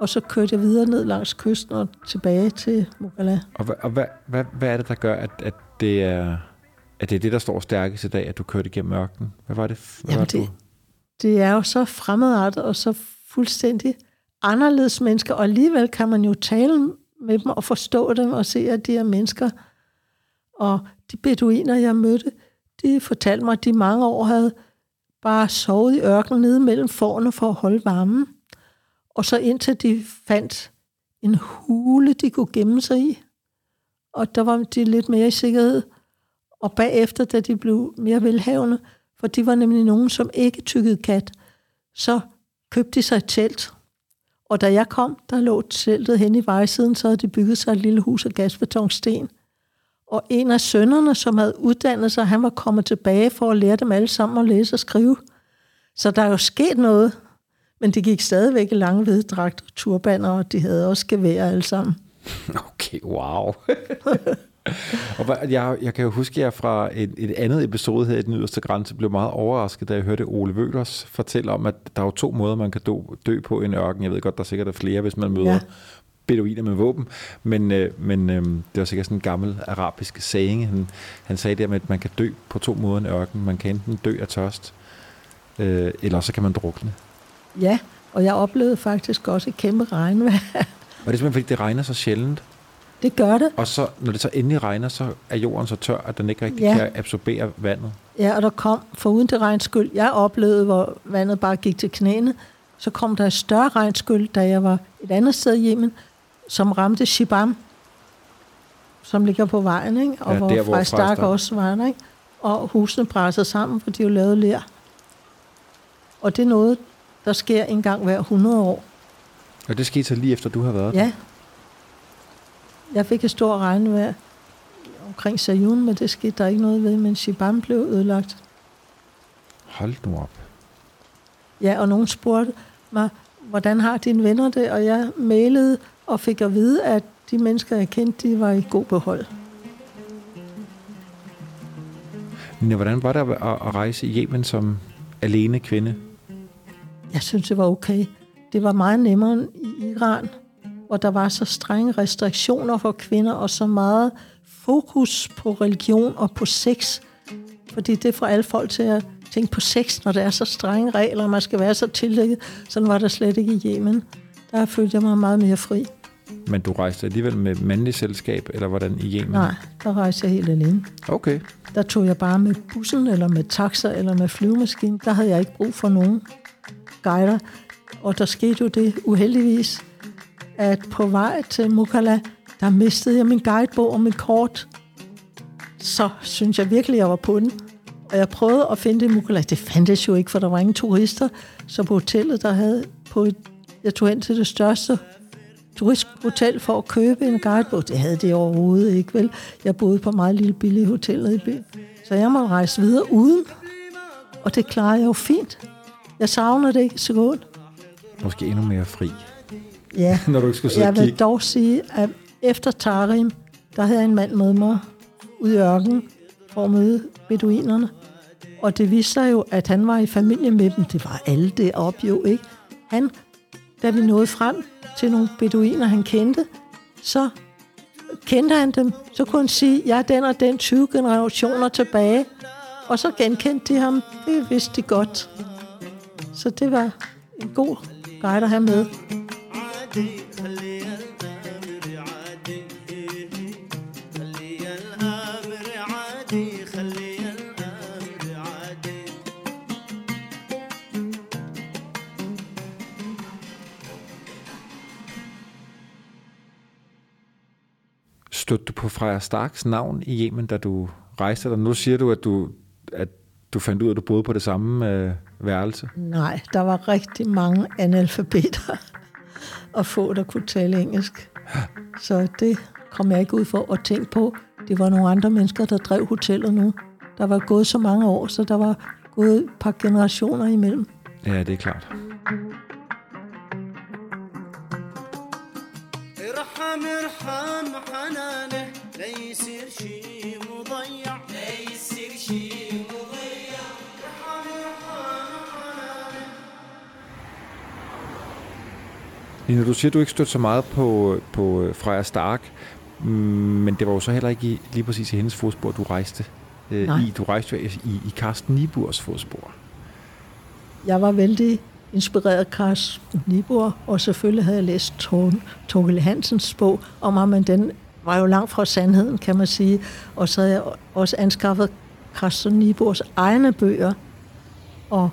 og så kørte jeg videre ned langs kysten og tilbage til Mogala. Og, hvad, og hvad, hvad, hvad er det, der gør, at, at, det er, at det er det, der står stærkest i dag, at du kørte igennem ørkenen? Hvad var det? Hvad Jamen, var det, det er jo så fremmedartet og så fuldstændig anderledes mennesker, og alligevel kan man jo tale med dem og forstå dem og se, at de er mennesker. Og de beduiner, jeg mødte, de fortalte mig, at de mange år havde bare sovet i ørkenen nede mellem forne for at holde varmen. Og så indtil de fandt en hule, de kunne gemme sig i. Og der var de lidt mere i sikkerhed. Og bagefter, da de blev mere velhavende, for de var nemlig nogen, som ikke tykkede kat, så købte de sig et telt. Og da jeg kom, der lå teltet hen i vejsiden, så havde de bygget sig et lille hus af gasbetonsten. Og en af sønnerne, som havde uddannet sig, han var kommet tilbage for at lære dem alle sammen at læse og skrive. Så der er jo sket noget. Men de gik stadigvæk i lange hviddragter og turbaner, og de havde også gevær alle sammen. Okay, wow. og jeg, jeg kan jo huske, at jeg fra et, et andet episode her i Den Yderste Grænse blev meget overrasket, da jeg hørte Ole Vøders fortælle om, at der er jo to måder, man kan dø, dø på i en ørken. Jeg ved godt, der er sikkert er flere, hvis man møder ja. Beduiner med våben, men, øh, men øh, det var sikkert sådan en gammel arabisk saying. Han, han sagde der med, at man kan dø på to måder i en ørken. Man kan enten dø af tørst, øh, eller så kan man drukne. Ja, og jeg oplevede faktisk også et kæmpe regnvejr. Og det simpelthen, fordi det regner så sjældent. Det gør det. Og så, når det så endelig regner, så er jorden så tør, at den ikke rigtig ja. Kan absorbere vandet. Ja, og der kom, for uden det regnskyld, jeg oplevede, hvor vandet bare gik til knæene, så kom der et større regnskyld, da jeg var et andet sted i Yemen, som ramte Shibam, som ligger på vejen, ikke? og Ja, hvor, der, hvor Frej Frej Stark Stark- også var der, ikke? og husene brændte sammen, for de jo lavet ler. Og det er noget, der sker en gang hver 100 år. Og det skete så lige efter, du har været der. Ja. Jeg fik et stort regnvejr omkring Sayun, men det skete der ikke noget ved, men Shibam blev ødelagt. Hold nu op. Ja, og nogen spurgte mig, hvordan har dine venner det? Og jeg mailede og fik at vide, at de mennesker, jeg kendte, de var i god behold. Nina, hvordan var det at, at rejse i Yemen som alene kvinde? Jeg synes, det var okay. Det var meget nemmere end i Iran, hvor der var så strenge restriktioner for kvinder, og så meget fokus på religion og på sex. Fordi det får alle folk til at tænke på sex, når der er så strenge regler, og man skal være så tillægget. Sådan var der slet ikke i Yemen. Der følte jeg mig meget mere fri. Men du rejste alligevel med mandlig selskab, eller hvordan i Yemen? Nej, der rejste jeg helt alene. Okay. Der tog jeg bare med bussen, eller med taxa, eller med flyvemaskinen. Der havde jeg ikke brug for nogen guider. Og der skete jo det uheldigvis, at på vej til Mukala, der mistede jeg min guidebog og min kort. Så synes jeg virkelig, jeg var på den. Og jeg prøvede at finde det i Mukala. Det fandtes jo ikke, for der var ingen turister. Så på hotellet, der havde på et, jeg tog hen til det største turisthotel for at købe en guidebog. Det havde det overhovedet ikke, vel? Jeg boede på et meget lille billigt hotel i byen. Så jeg måtte rejse videre uden. Og det klarede jeg jo fint. Jeg savner det ikke så godt. Måske endnu mere fri, Ja, når du ikke skulle sidde jeg vil dog sige, at efter Tarim, der havde jeg en mand med mig ude i ørkenen for at møde beduinerne. Og det viste sig jo, at han var i familie med dem. Det var alle deroppe jo, ikke? Han, da vi nåede frem til nogle beduiner, han kendte, så kendte han dem. Så kunne han sige, jeg er den og den 20 generationer tilbage. Og så genkendte de ham. Det vidste de godt. Så det var en god guide at have med. عادي خلي الامر عادي خلي الامر عادي خلي الامر عادي Stødte du på Freja Starks navn i Yemen, da du rejste der? Nu siger du, at du, at du fandt ud af, at du boede på det samme øh, værelse. Nej, der var rigtig mange analfabeter og få, der kunne tale engelsk. Så det kom jeg ikke ud for at tænke på. Det var nogle andre mennesker, der drev hotellet nu. Der var gået så mange år, så der var gået et par generationer imellem. Ja, det er klart. ارحم ارحم حنانه لا يصير شي مضيع لا يصير شي Lina, du siger, at du ikke stødte så meget på, på øh, Freja Stark, mm, men det var jo så heller ikke i, lige præcis i hendes fodspor, du rejste øh, Nej. i. Du rejste jo i, i Carsten Niburs fodspor. Jeg var vældig inspireret af Carsten Nibor, og selvfølgelig havde jeg læst Tor- Torkel Hansens bog om ham, men den var jo langt fra sandheden, kan man sige. Og så havde jeg også anskaffet Carsten Nibors egne bøger, og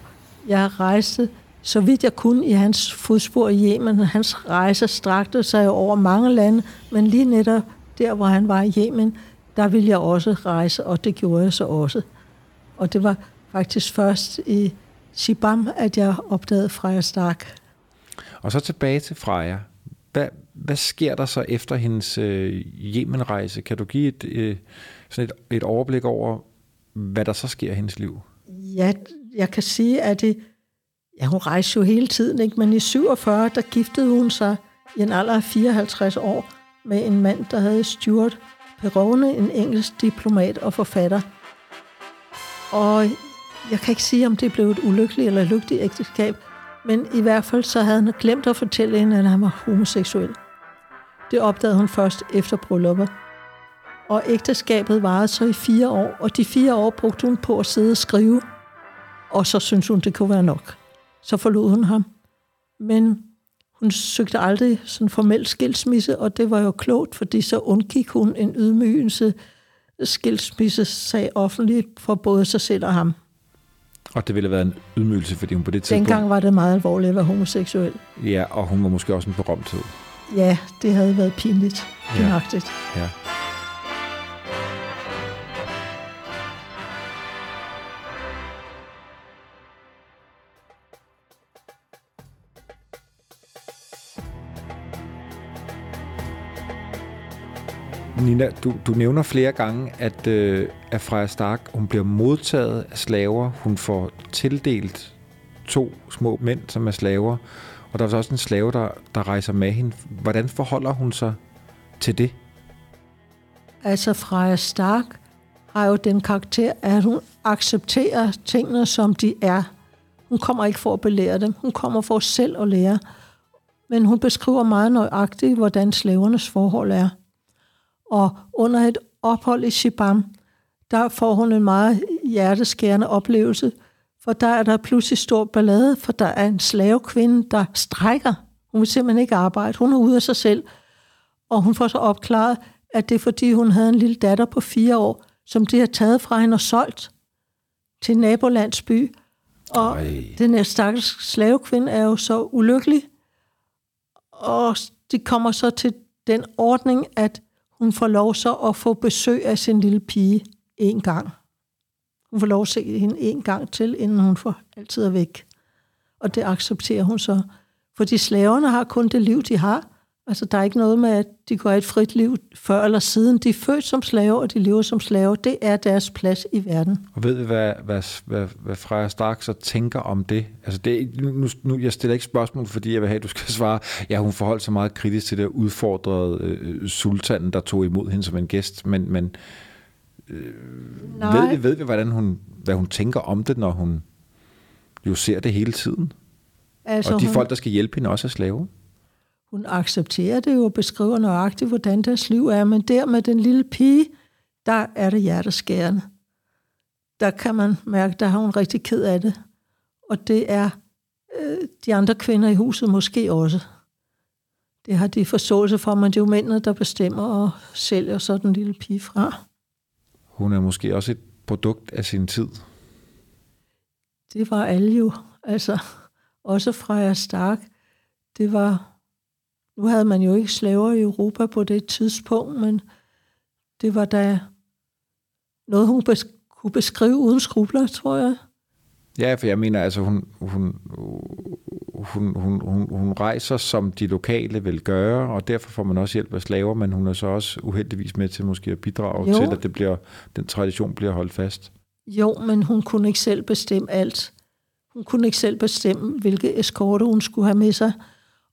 jeg rejste så vidt jeg kunne i hans fodspor i Yemen. Hans rejse strakte sig over mange lande, men lige netop der, hvor han var i Yemen, der ville jeg også rejse, og det gjorde jeg så også. Og det var faktisk først i Shibam, at jeg opdagede Freja Stark. Og så tilbage til Freja. Hvad, hvad sker der så efter hendes øh, Yemen-rejse? Kan du give et, øh, sådan et, et overblik over, hvad der så sker i hendes liv? Ja, jeg kan sige, at det, ja, hun rejste jo hele tiden, ikke? men i 47, der giftede hun sig i en alder af 54 år med en mand, der hed Stuart Perrone, en engelsk diplomat og forfatter. Og jeg kan ikke sige, om det blev et ulykkeligt eller lykkeligt ægteskab, men i hvert fald så havde han glemt at fortælle hende, at han var homoseksuel. Det opdagede hun først efter brylluppet. Og ægteskabet varede så i fire år, og de fire år brugte hun på at sidde og skrive. Og så syntes hun, det kunne være nok. Så forlod hun ham. Men hun søgte aldrig sådan formel skilsmisse, og det var jo klogt, fordi så undgik hun en ydmygelse skilsmissesag offentligt for både sig selv og ham. Og det ville have været en ydmygelse, fordi hun på det tidspunkt... Dengang var det meget alvorligt at være homoseksuel. Ja, og hun var måske også en berømthed. Ja, det havde været pinligt. Ja. Pinagtigt. Ja. Nina, du, du nævner flere gange, at, øh, at Freja Stark hun bliver modtaget af slaver. Hun får tildelt to små mænd, som er slaver. Og der er også en slave, der, der rejser med hende. Hvordan forholder hun sig til det? Altså Freja Stark har jo den karakter, at hun accepterer tingene, som de er. Hun kommer ikke for at belære dem. Hun kommer for selv at lære. Men hun beskriver meget nøjagtigt, hvordan slavernes forhold er. Og under et ophold i Shibam, der får hun en meget hjerteskærende oplevelse, for der er der pludselig stor ballade, for der er en slavekvinde, der strækker. Hun vil simpelthen ikke arbejde. Hun er ude af sig selv. Og hun får så opklaret, at det er fordi, hun havde en lille datter på fire år, som de har taget fra hende og solgt til nabolandsby. Og Ej. den her stakkels slavekvinde er jo så ulykkelig. Og de kommer så til den ordning, at hun får lov så at få besøg af sin lille pige en gang. Hun får lov at se hende en gang til, inden hun får altid er væk. Og det accepterer hun så. Fordi slaverne har kun det liv, de har. Altså, der er ikke noget med, at de går et frit liv før eller siden. De er født som slaver, og de lever som slaver. Det er deres plads i verden. Og ved vi, hvad, hvad, hvad, hvad Freja Stark så tænker om det? Altså det nu, nu, jeg stiller ikke spørgsmål, fordi jeg vil have, at du skal svare. Ja, hun forholdt sig meget kritisk til det udfordrede øh, sultanen, der tog imod hende som en gæst. Men, men øh, ved, vi, ved vi, hvordan hun, hvad hun tænker om det, når hun jo ser det hele tiden? Altså, og de hun, folk, der skal hjælpe hende, også er slaver? Hun accepterer det jo og beskriver nøjagtigt, hvordan deres liv er. Men der med den lille pige, der er det hjerteskærende. Der kan man mærke, der har hun rigtig ked af det. Og det er øh, de andre kvinder i huset måske også. Det har de forståelse for, men det er jo mændene, der bestemmer og sælger så den lille pige fra. Hun er måske også et produkt af sin tid. Det var alle jo. Altså, også Freja Stark. Det var... Nu havde man jo ikke slaver i Europa på det tidspunkt, men det var da noget, hun bes- kunne beskrive uden skrubler, tror jeg. Ja, for jeg mener, altså hun, hun, hun, hun, hun, hun rejser, som de lokale vil gøre, og derfor får man også hjælp af slaver, men hun er så også uheldigvis med til måske at bidrage Jo. til, at det bliver, den tradition bliver holdt fast. Jo, men hun kunne ikke selv bestemme alt. Hun kunne ikke selv bestemme, hvilke eskorte hun skulle have med sig.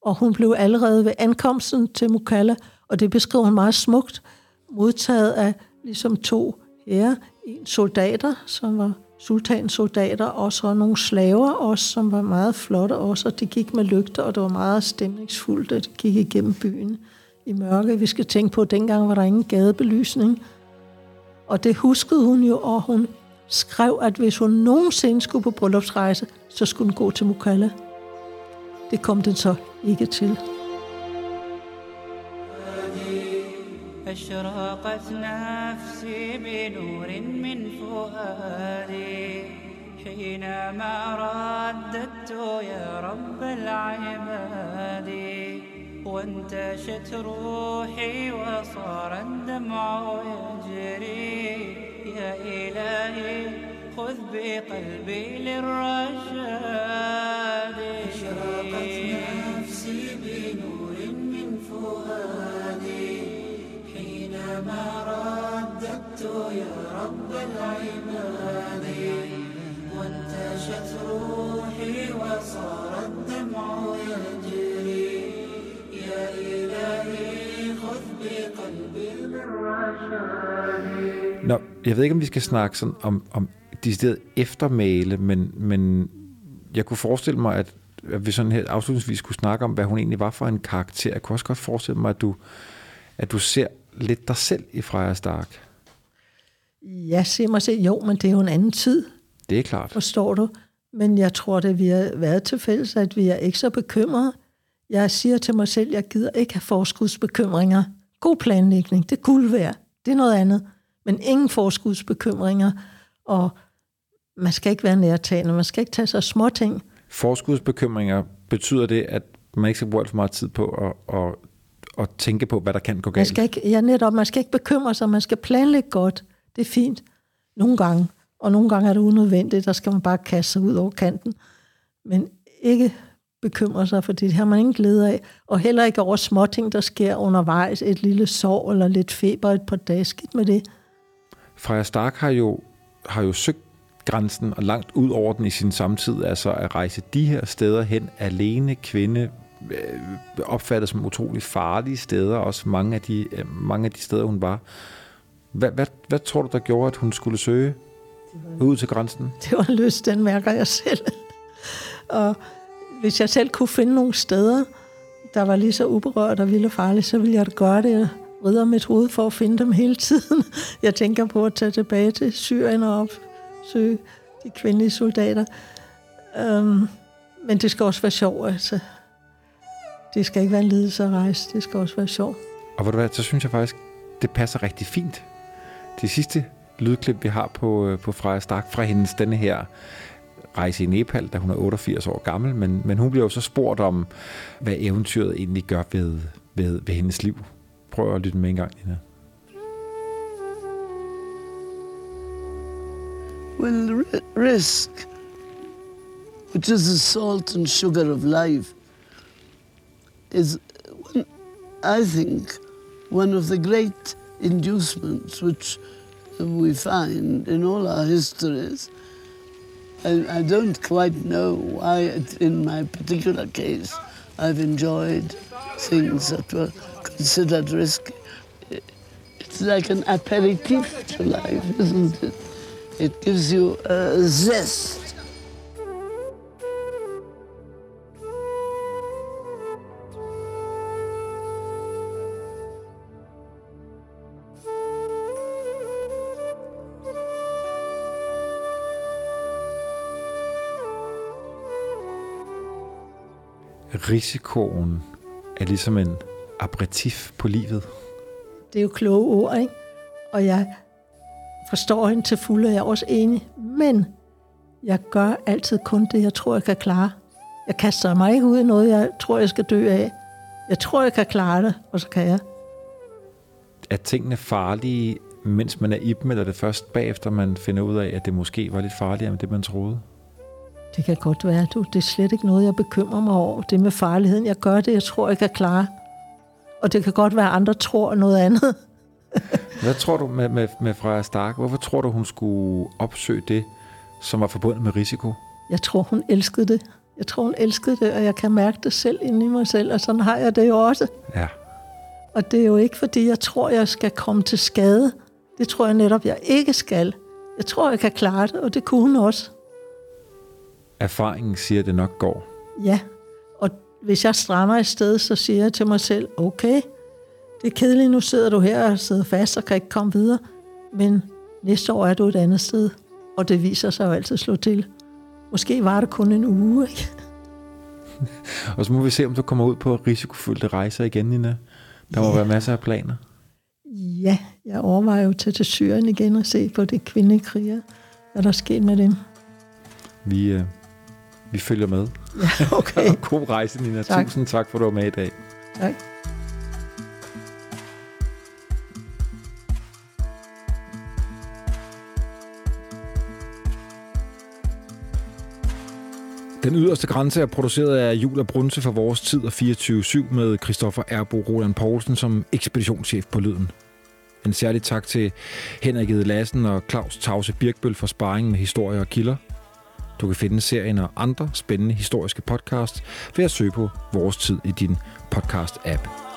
Og hun blev allerede ved ankomsten til Mukalla, og det beskriver hun meget smukt, modtaget af ligesom to herrer, en soldater, som var sultans soldater, og så nogle slaver også, som var meget flotte også, og de gik med lygter, og det var meget stemningsfuldt, at de gik igennem byen i mørke. Vi skal tænke på, at dengang var der ingen gadebelysning, og det huskede hun jo, og hun skrev, at hvis hun nogensinde skulle på bryllupsrejse, så skulle hun gå til Mukalla. Det kom den så ikke til. أشرقت نفسي بنور من فؤادي. حينما رددت يا رب العباد. وانتشت روحي وصار الدمع يجري. يا إلهي خذ بقلبي للرشاد. أشرقت نفسي بنور من فؤادي. حينما رددت يا رب العباد وانتشت روحي وصار الدمع يجري. يا إلهي خذ بقلبي للرشاد. Nå, jeg ved ikke, om vi skal snakke sådan om, om decideret eftermæle, men, men jeg kunne forestille mig, at, at vi sådan her afslutningsvis kunne snakke om, hvad hun egentlig var for en karakter. Jeg kunne også godt forestille mig, at du, at du ser lidt dig selv i Freja Stark. Jeg ser mig selv, jo, men det er jo en anden tid, Det er klart. forstår du? Men jeg tror, at vi har været til fælles, at vi er ikke så bekymrede. Jeg siger til mig selv, at jeg gider ikke have forskudsbekymringer. God planlægning, det kunne være. Det er noget andet. Men ingen forskudsbekymringer. Og man skal ikke være nærtagende. Man skal ikke tage sig små ting. Forskudsbekymringer, betyder det, at man ikke skal bruge alt for meget tid på at, at, at tænke på, hvad der kan gå Man galt? skal ikke, ja, netop, man skal ikke bekymre sig. Man skal planlægge godt. Det er fint. Nogle gange. Og nogle gange er det unødvendigt. Der skal man bare kaste sig ud over kanten. Men ikke bekymre sig, for det har man ingen glæde af. Og heller ikke over småting, der sker undervejs. Et lille sår eller lidt feber et par dage. Skidt med det. Freja Stark har jo, har jo søgt grænsen og langt ud over den i sin samtid, altså at rejse de her steder hen alene, kvinde, øh, opfattet som utrolig farlige steder, også mange af de, øh, mange af de steder, hun var. Hvad, hvad, hvad tror du, der gjorde, at hun skulle søge ud til grænsen? Det var lyst, den mærker jeg selv. og hvis jeg selv kunne finde nogle steder, der var lige så uberørt og vildt og farligt, så ville jeg da gøre det. Jeg vrider mit hoved for at finde dem hele tiden. Jeg tænker på at tage tilbage til Syrien og søge de kvindelige soldater. Øhm, men det skal også være sjovt, altså. Det skal ikke være en lidelse at rejse, det skal også være sjovt. Og hvor du hvad, så synes jeg faktisk, det passer rigtig fint. Det sidste lydklip, vi har på, øh, på Freja Stark fra hendes denne her rejse i Nepal, da hun er 88 år gammel, men, men hun bliver jo så spurgt om, hvad eventyret egentlig gør ved, ved, ved hendes liv. Prøv at lytte med en gang, Nina. Well, ri- risk, which is the salt and sugar of life, is, one, I think, one of the great inducements which we find in all our histories. I, I don't quite know why, it, in my particular case, I've enjoyed things that were considered risky. It's like an aperitif to life, isn't it? It gives you a zest. Risikoen er ligesom en aperitif på livet. Det er jo kloge ord, ikke? Og jeg forstår hende til fulde, og jeg er også enig. Men jeg gør altid kun det, jeg tror, jeg kan klare. Jeg kaster mig ikke ud i noget, jeg tror, jeg skal dø af. Jeg tror, jeg kan klare det, og så kan jeg. Er tingene farlige, mens man er i dem, eller er det først bagefter, man finder ud af, at det måske var lidt farligere end det, man troede? Det kan godt være, du. Det er slet ikke noget, jeg bekymrer mig over. Det med farligheden. Jeg gør det, jeg tror, jeg kan klare. Og det kan godt være, at andre tror noget andet. Hvad tror du med, med, med Freja Stark? Hvorfor tror du, hun skulle opsøge det, som var forbundet med risiko? Jeg tror, hun elskede det. Jeg tror, hun elskede det, og jeg kan mærke det selv inde i mig selv, og sådan har jeg det jo også. Ja. Og det er jo ikke, fordi jeg tror, jeg skal komme til skade. Det tror jeg netop, jeg ikke skal. Jeg tror, jeg kan klare det, og det kunne hun også. Erfaringen siger, at det nok går. Ja, og hvis jeg strander et sted, så siger jeg til mig selv, okay, det er kedeligt, nu sidder du her og sidder fast og kan ikke komme videre, men næste år er du et andet sted, og det viser sig jo altid at slå til. Måske var det kun en uge, ikke? Og så må vi se, om du kommer ud på risikofyldte rejser igen, Nina. Der må Ja. være masser af planer. Ja, jeg overvejer jo at tage til Syrien igen og se på det kvindekriger, hvad der er sket med dem. Vi, øh, vi følger med. Ja, okay. God rejse, Nina. Tak. Tusind tak, for at du var med i dag. tak. Den yderste grænse er produceret af Jul og Brunse for vores tid og 24-7 med Christoffer Erbo Roland Poulsen som ekspeditionschef på Lyden. En særlig tak til Henrik Ede Lassen og Claus Tause Birkbøl for sparring med historier og kilder. Du kan finde serien og andre spændende historiske podcasts ved at søge på Vores Tid i din podcast-app.